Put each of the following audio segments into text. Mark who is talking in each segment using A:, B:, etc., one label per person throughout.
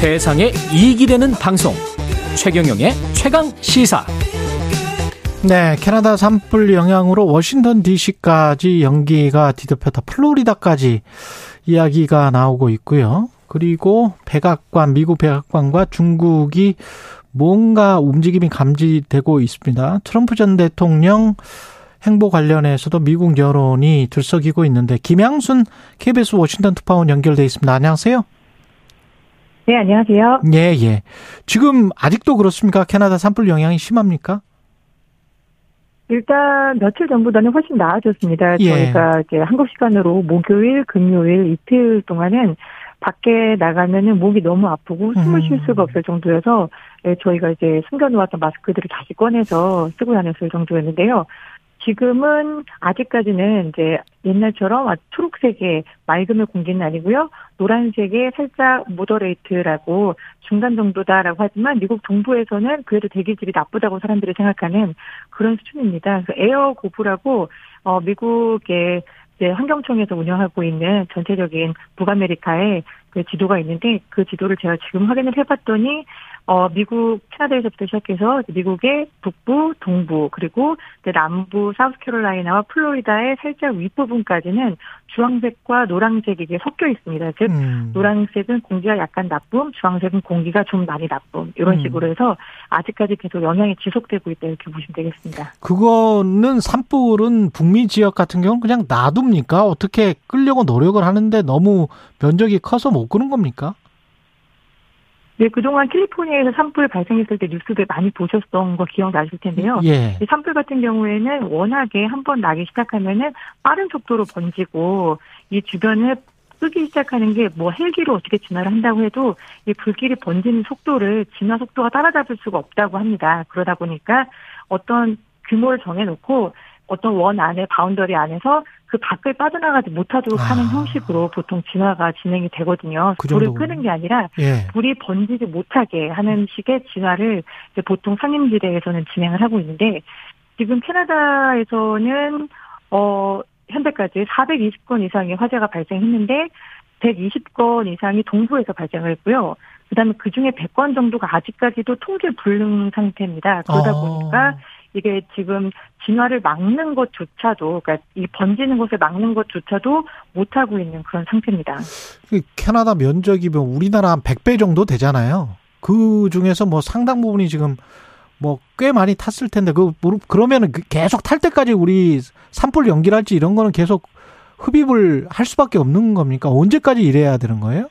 A: 세상에 이익이 되는 방송 최경영의 최강 시사
B: 네, 캐나다 산불 영향으로 워싱턴 DC까지 연기가 뒤덮였다. 플로리다까지 이야기가 나오고 있고요. 그리고 백악관, 미국 백악관과 중국이 뭔가 움직임이 감지되고 있습니다. 트럼프 전 대통령 행보 관련해서도 미국 여론이 들썩이고 있는데 김양순 KBS 워싱턴 특파원 연결돼 있습니다. 안녕하세요.
C: 네, 안녕하세요.
B: 예, 예. 지금 아직도 그렇습니까? 캐나다 산불 영향이 심합니까?
C: 일단 며칠 전보다는 훨씬 나아졌습니다.
B: 예.
C: 저희가 이제 한국 시간으로 목요일, 금요일 이틀 동안은 밖에 나가면은 목이 너무 아프고 숨을 쉴
B: 음.
C: 수가 없을 정도여서 예, 저희가 이제 숨겨놓았던 마스크들을 다시 꺼내서 쓰고 다녔을 정도였는데요. 지금은 아직까지는 이제 옛날처럼 아, 초록색의 맑음의 공기는 아니고요. 노란색의 살짝 moderate라고 중간 정도다라고 하지만 미국 동부에서는 그래도 대기질이 나쁘다고 사람들이 생각하는 그런 수준입니다. 그래서 Air gov라고 어 미국의 이제 환경청에서 운영하고 있는 전체적인 북아메리카의 그 지도가 있는데 그 지도를 제가 지금 확인을 해봤더니 어 미국 캐나다에서부터 시작해서 미국의 북부, 동부 그리고 이제 남부 사우스캐롤라이나와 플로리다의 살짝 윗부분까지는 주황색과 노란색이 이게 섞여 있습니다. 즉
B: 음.
C: 노란색은 공기가 약간 나쁨, 주황색은 공기가 좀 많이 나쁨 이런
B: 음.
C: 식으로 해서 아직까지 계속 영향이 지속되고 있다 이렇게 보시면 되겠습니다.
B: 그거는 산불은 북미 지역 같은 경우는 그냥 놔둡니까? 어떻게 끌려고 노력을 하는데 너무 면적이 커서 못 끄는 겁니까?
C: 네, 그동안 캘리포니아에서 산불 발생했을 때 뉴스들 많이 보셨던 거 기억나실 텐데요.
B: 예.
C: 이 산불 같은 경우에는 워낙에 한 번 나기 시작하면은 빠른 속도로 번지고 이 주변을 끄기 시작하는 게 뭐 헬기로 어떻게 진화를 한다고 해도 이 불길이 번지는 속도를 진화 속도가 따라잡을 수가 없다고 합니다. 그러다 보니까 어떤 규모를 정해놓고 어떤 원 안에 boundary 안에서 그 밖을 빠져나가지 못하도록 하는
B: 아.
C: 형식으로 보통 진화가 진행이 되거든요.
B: 그
C: 불을. 끄는 게 아니라
B: 예.
C: 불이 번지지 못하게 하는 식의 진화를 보통 산림지대에서는 진행을 하고 있는데 지금 캐나다에서는 어 현재까지 420건 이상의 화재가 발생했는데 120건 이상이 동부에서 발생을 했고요. 그다음에 그 중에 100건 정도가 아직까지도 통제 불능 상태입니다. 그러다
B: 어.
C: 보니까 이게 지금 진화를 막는 것조차도, 그러니까 이 번지는 것을 막는 것조차도 못 하고 있는 그런 상태입니다.
B: 그 캐나다 면적이 뭐 우리나라 한 100배 정도 되잖아요. 그 중에서 뭐 상당 부분이 지금 뭐 꽤 많이 탔을 텐데 그 뭐- 그러면은 그 계속 탈 때까지 우리 산불 연기랄지 이런 거는 계속 흡입을 할 수밖에 없는 겁니까? 언제까지 이래야 되는 거예요?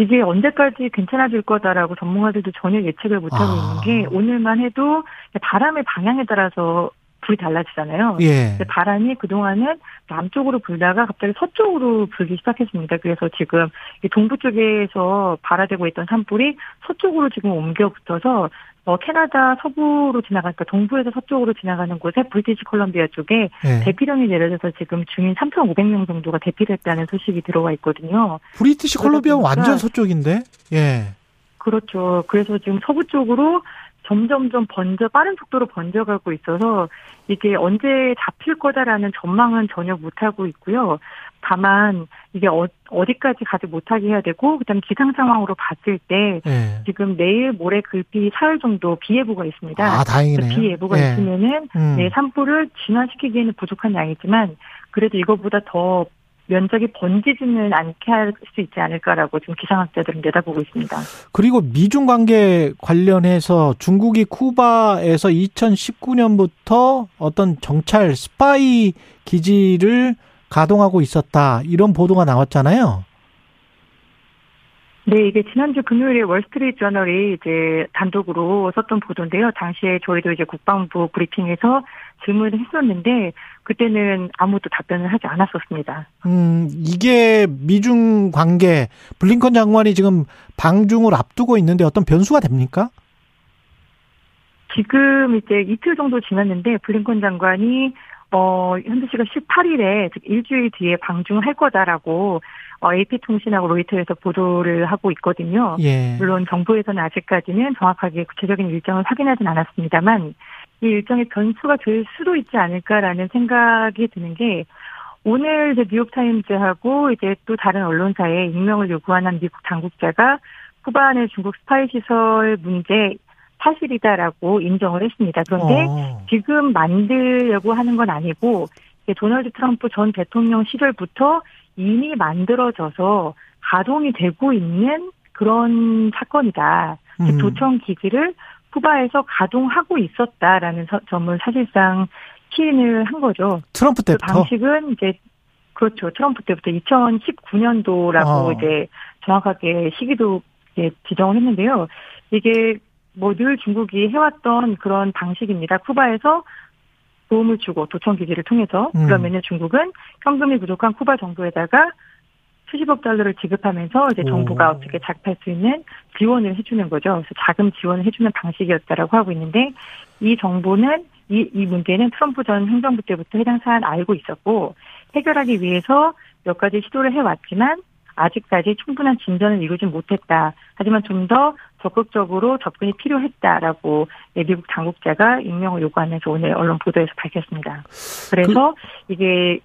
C: 이게 언제까지 괜찮아질 거다라고 전문가들도 전혀 예측을 못하고
B: 아.
C: 있는 게 오늘만 해도 바람의 방향에 따라서 불이 달라지잖아요.
B: 예.
C: 바람이 그동안은 남쪽으로 불다가 갑자기 서쪽으로 불기 시작했습니다. 그래서 지금 이 동부 쪽에서 발화되고 있던 산불이 서쪽으로 지금 옮겨 붙어서 어, 캐나다 서부로 지나가니까 동부에서 서쪽으로 지나가는 곳에 브리티시 콜럼비아 쪽에
B: 예.
C: 대피령이 내려져서 지금 중인 3,500명 정도가 대피됐다는 소식이 들어와 있거든요.
B: 브리티시
C: 보니까-
B: 완전 서쪽인데. 예.
C: 그렇죠. 그래서 지금 서부 쪽으로 점점점 번져 빠른 속도로 번져가고 있어서 이게 언제 잡힐 거다라는 전망은 전혀 못 하고 있고요. 다만 이게 어, 어디까지 가지 못하게 해야 되고 그다음 기상 상황으로 봤을 때
B: 예.
C: 지금 내일 모레 글비 사흘 정도 비 예보가 있습니다.
B: 아, 다행이네요.
C: 비 예보가
B: 예.
C: 있으면은
B: 음.
C: 네, 산불을 진화시키기에는 부족한 양이지만 그래도 이거보다 더 면적이 번지지는 않게 할 수 있지 않을까라고 지금 기상학자들은 내다보고 있습니다.
B: 그리고 미중 관계 관련해서 중국이 쿠바에서 2019년부터 어떤 정찰 스파이 기지를 가동하고 있었다. 이런 보도가 나왔잖아요.
C: 네, 이게 지난주 금요일에 월스트리트 저널이 이제 단독으로 썼던 보도인데요. 당시에 저희도 이제 국방부 브리핑에서 질문을 했었는데 그때는 아무도 답변을 하지 않았었습니다.
B: 음, 이게 미중 관계 블링컨 장관이 지금 방중을 앞두고 있는데 어떤 변수가 됩니까?
C: 지금 이제 이틀 정도 지났는데 블링컨 장관이 어 현재 시간 18일에 즉 일주일 뒤에 방중할 거다라고 어 AP통신하고 로이터에서 보도를 하고 있거든요.
B: 예.
C: 물론 정부에서는 아직까지는 정확하게 구체적인 일정을 확인하진 않았습니다만 이 일정의 변수가 될 수도 있지 않을까라는 생각이 드는 게 오늘 이제 뉴욕타임즈하고 이제 또 다른 언론사에 익명을 요구하는 미국 당국자가 쿠바 내 중국 스파이 시설 문제 사실이다라고 인정을 했습니다. 그런데 어. 지금 만들려고 하는 건 아니고 도널드 트럼프 전 대통령 시절부터 이미 만들어져서 가동이 되고 있는 그런 사건이다. 음. 도청 기지를 쿠바에서 가동하고 있었다라는 점을 사실상 시인을 한 거죠.
B: 트럼프 그 때부터
C: 그 방식은 이제 그렇죠. 트럼프 때부터 2019년도라고 어. 이제 정확하게 시기도 이제 지정을 했는데요. 이게 뭐 늘 중국이 해왔던 그런 방식입니다. 쿠바에서 도움을 주고 도청 기지를 통해서 음. 그러면은 중국은 현금이 부족한 쿠바 정부에다가 수십억 달러를 지급하면서 이제 정부가 오. 어떻게 작업할 수 있는 지원을 해주는 거죠. 그래서 자금 지원을 해주는 방식이었다라고 하고 있는데 이 정부는 이, 이 문제는 트럼프 전 행정부 때부터 해당 사안 알고 있었고 해결하기 위해서 몇 가지 시도를 해왔지만 아직까지 충분한 진전을 이루지 못했다. 하지만 좀 더 적극적으로 접근이 필요했다라고 미국 당국자가 임명을 요구하면서 오늘 언론 보도에서 밝혔습니다. 그래서 그... 이게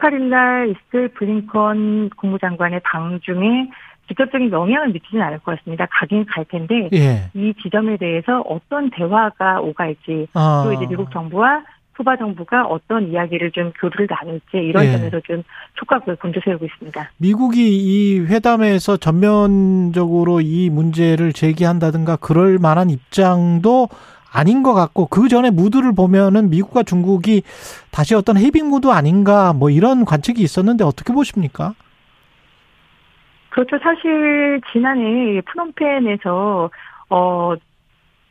C: 18일 날 있을 블링컨 국무장관의 방중에 직접적인 영향을 미치지는 않을 것 같습니다. 가긴 갈 텐데 예. 이 지점에 대해서 어떤 대화가 오갈지 아. 또 이제 미국 정부와 쿠바 정부가 어떤 이야기를 좀 교류를 나눌지 이런 예. 점에서 좀 촉각을 곤두세우고 있습니다.
B: 미국이 이 회담에서 전면적으로 이 문제를 제기한다든가 그럴 만한 입장도 아닌 것 같고 그 전에 무드를 보면은 미국과 중국이 다시 어떤 헤빙 무드 아닌가 뭐 이런 관측이 있었는데 어떻게 보십니까?
C: 그렇죠. 사실 지난해 프놈펜에서 어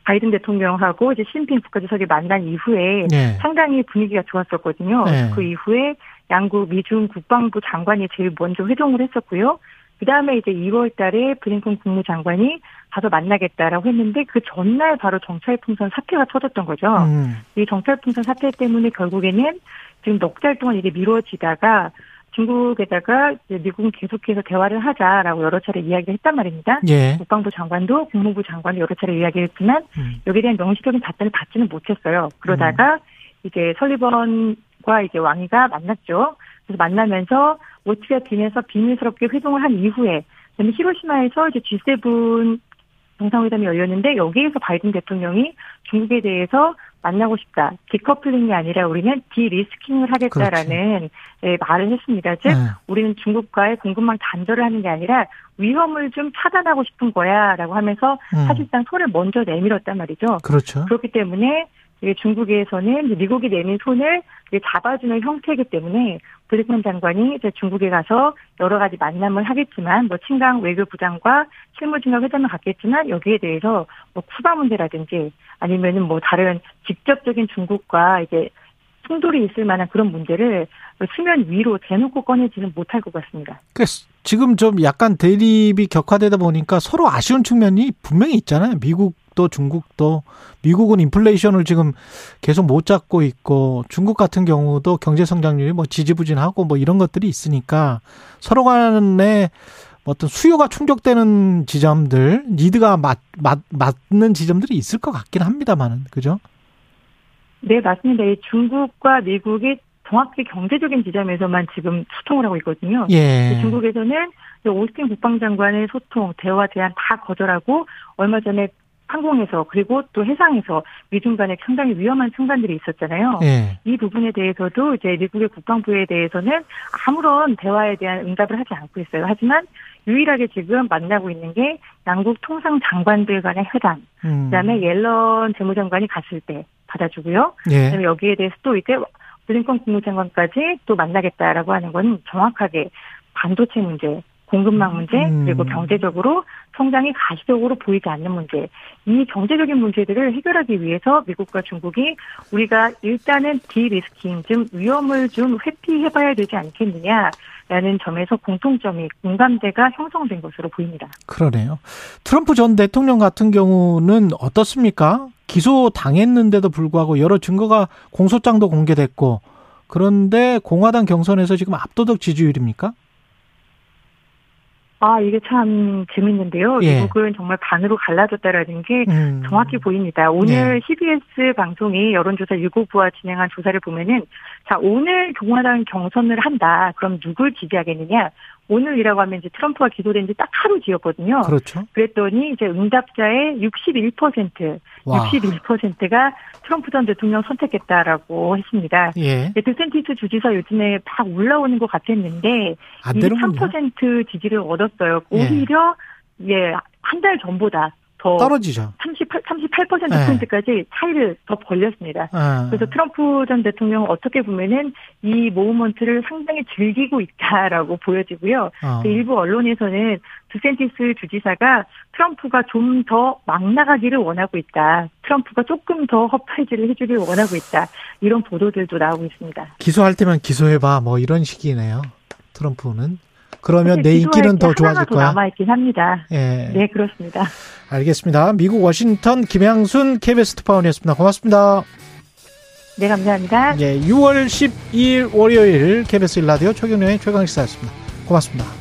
C: 바이든 대통령하고 이제 시진핑 국가주석이 만난 이후에 네. 상당히 분위기가 좋았었거든요. 네. 그 이후에 양국 미중 국방부 장관이 제일 먼저 회동을 했었고요. 그 다음에 이제 2월 달에 브링컨 국무장관이 가서 만나겠다라고 했는데 그 전날 바로 정찰풍선 사태가 터졌던 거죠. 음. 이 정찰풍선 사태 때문에 결국에는 지금 넉 달 동안 이게 미뤄지다가 중국에다가 미국은 계속해서 대화를 하자라고 여러 차례 이야기를 했단 말입니다. 예. 국방부 장관도 국무부 장관도 여러 차례 이야기했지만 음. 여기에 대한 명시적인 답변을 받지는 못했어요. 그러다가 음. 이제 설리번과 이제 왕이가 만났죠. 그래서 만나면서 오치가 빈에서 비밀스럽게 회동을 한 이후에 히로시마에서 이제 G7 정상회담이 열렸는데 여기에서 바이든 대통령이 중국에 대해서 만나고 싶다. 디커플링이 아니라 우리는 디리스킹을 하겠다라는 예, 말을 했습니다. 즉 네. 우리는 중국과의 공급망 단절을 하는 게 아니라 위험을 좀 차단하고 싶은 거야라고 하면서 음. 사실상 손을 먼저 내밀었단 말이죠.
B: 그렇죠.
C: 그렇기 때문에 중국에서는 미국이 내민 손을 잡아주는 형태이기 때문에 블리컨 장관이 이제 중국에 가서 여러 가지 만남을 하겠지만 뭐 친강 외교부장과 실무진과 회담을 갖겠지만 여기에 대해서 뭐 쿠바 문제라든지 아니면은 뭐 다른 직접적인 중국과 이제 충돌이 있을 만한 그런 문제를 수면 위로 대놓고 꺼내지는 못할 것 같습니다.
B: 그 지금 좀 약간 대립이 격화되다 보니까 서로 아쉬운 측면이 분명히 있잖아요. 미국 도 중국도 미국은 인플레이션을 지금 계속 못 잡고 있고 중국 같은 경우도 경제 성장률이 뭐 지지부진하고 뭐 이런 것들이 있으니까 서로 간에 어떤 수요가 충족되는 지점들, 니드가 맞, 맞, 맞는 지점들이 있을 것 같긴 합니다만은, 그죠?
C: 네, 맞습니다. 중국과 미국이 정확히 경제적인 지점에서만 지금 소통을 하고 있거든요. 예. 중국에서는 오스틴 국방장관의 소통, 대화 제안 다 거절하고 얼마 전에 항공에서 그리고 또 해상에서 미중 간에 상당히 위험한 순간들이 있었잖아요. 예. 이 부분에 대해서도 이제 미국의 국방부에 대해서는 아무런 대화에 대한 응답을 하지 않고 있어요. 하지만 유일하게 지금 만나고 있는 게 양국 통상 장관들 간의 회담, 음. 그다음에 옐런 재무장관이 갔을 때 받아주고요. 예. 그다음에 여기에 대해서 또 이제 블링컨 국무장관까지 또 만나겠다라고 하는 건 정확하게 반도체 문제, 공급망 문제, 음. 그리고 경제적으로 성장이 가시적으로 보이지 않는 문제. 이 경제적인 문제들을 해결하기 위해서 미국과 중국이 우리가 일단은 디리스킹, 즉 위험을 좀 회피해봐야 되지 않겠느냐. 라는 점에서 공통점이 공감대가 형성된 것으로 보입니다.
B: 그러네요. 트럼프 전 대통령 같은 경우는 어떻습니까? 기소 당했는데도 불구하고 여러 증거가 공소장도 공개됐고 그런데 공화당 경선에서 지금 압도적 지지율입니까?
C: 아, 이게 참 재밌는데요.
B: 예.
C: 미국은 정말 반으로 갈라졌다라는 게
B: 음.
C: 정확히 보입니다. 오늘 CBS 방송이 여론조사 유고부와 진행한 조사를 보면은 자 오늘共和당 경선을 한다. 그럼 누굴 지지하겠느냐? 오늘이라고 하면 이제 트럼프가 기소된 지 딱 하루 뒤였거든요.
B: 그렇죠.
C: 그랬더니 이제 응답자의 61%,
B: 와.
C: 61%가 트럼프 전 대통령 선택했다라고 했습니다.
B: 예.
C: 네, 디샌티스 주지사 요즘에 막 올라오는 것 같았는데
B: 안 되는군요.
C: 23% 지지를 얻었어요.
B: 예.
C: 오히려 예, 한 달 전보다 더
B: 떨어지죠.
C: 38, 38%포인트까지 차이를 더 벌렸습니다.
B: 아.
C: 그래서 트럼프 전 대통령은 어떻게 보면은 이 moment를 상당히 즐기고 있다라고 보여지고요.
B: 어.
C: 그 일부 언론에서는 디샌티스 주지사가 트럼프가 좀 더 막 나가기를 원하고 있다. 트럼프가 조금 더 허파이즈를 해주길 원하고 있다. 이런 보도들도 나오고 있습니다.
B: 기소할 때면 기소해봐. 뭐 이런 식이네요. 트럼프는. 그러면 내 인기는 게더 좋아질 거야.
C: 남아 있긴 합니다.
B: 예.
C: 네, 그렇습니다.
B: 알겠습니다. 미국 워싱턴 김양순 KBS 특파원이었습니다. 고맙습니다.
C: 네, 감사합니다.
B: 예, 6월 12일 월요일 KBS 일라디오 최경련의 최강시사였습니다. 고맙습니다.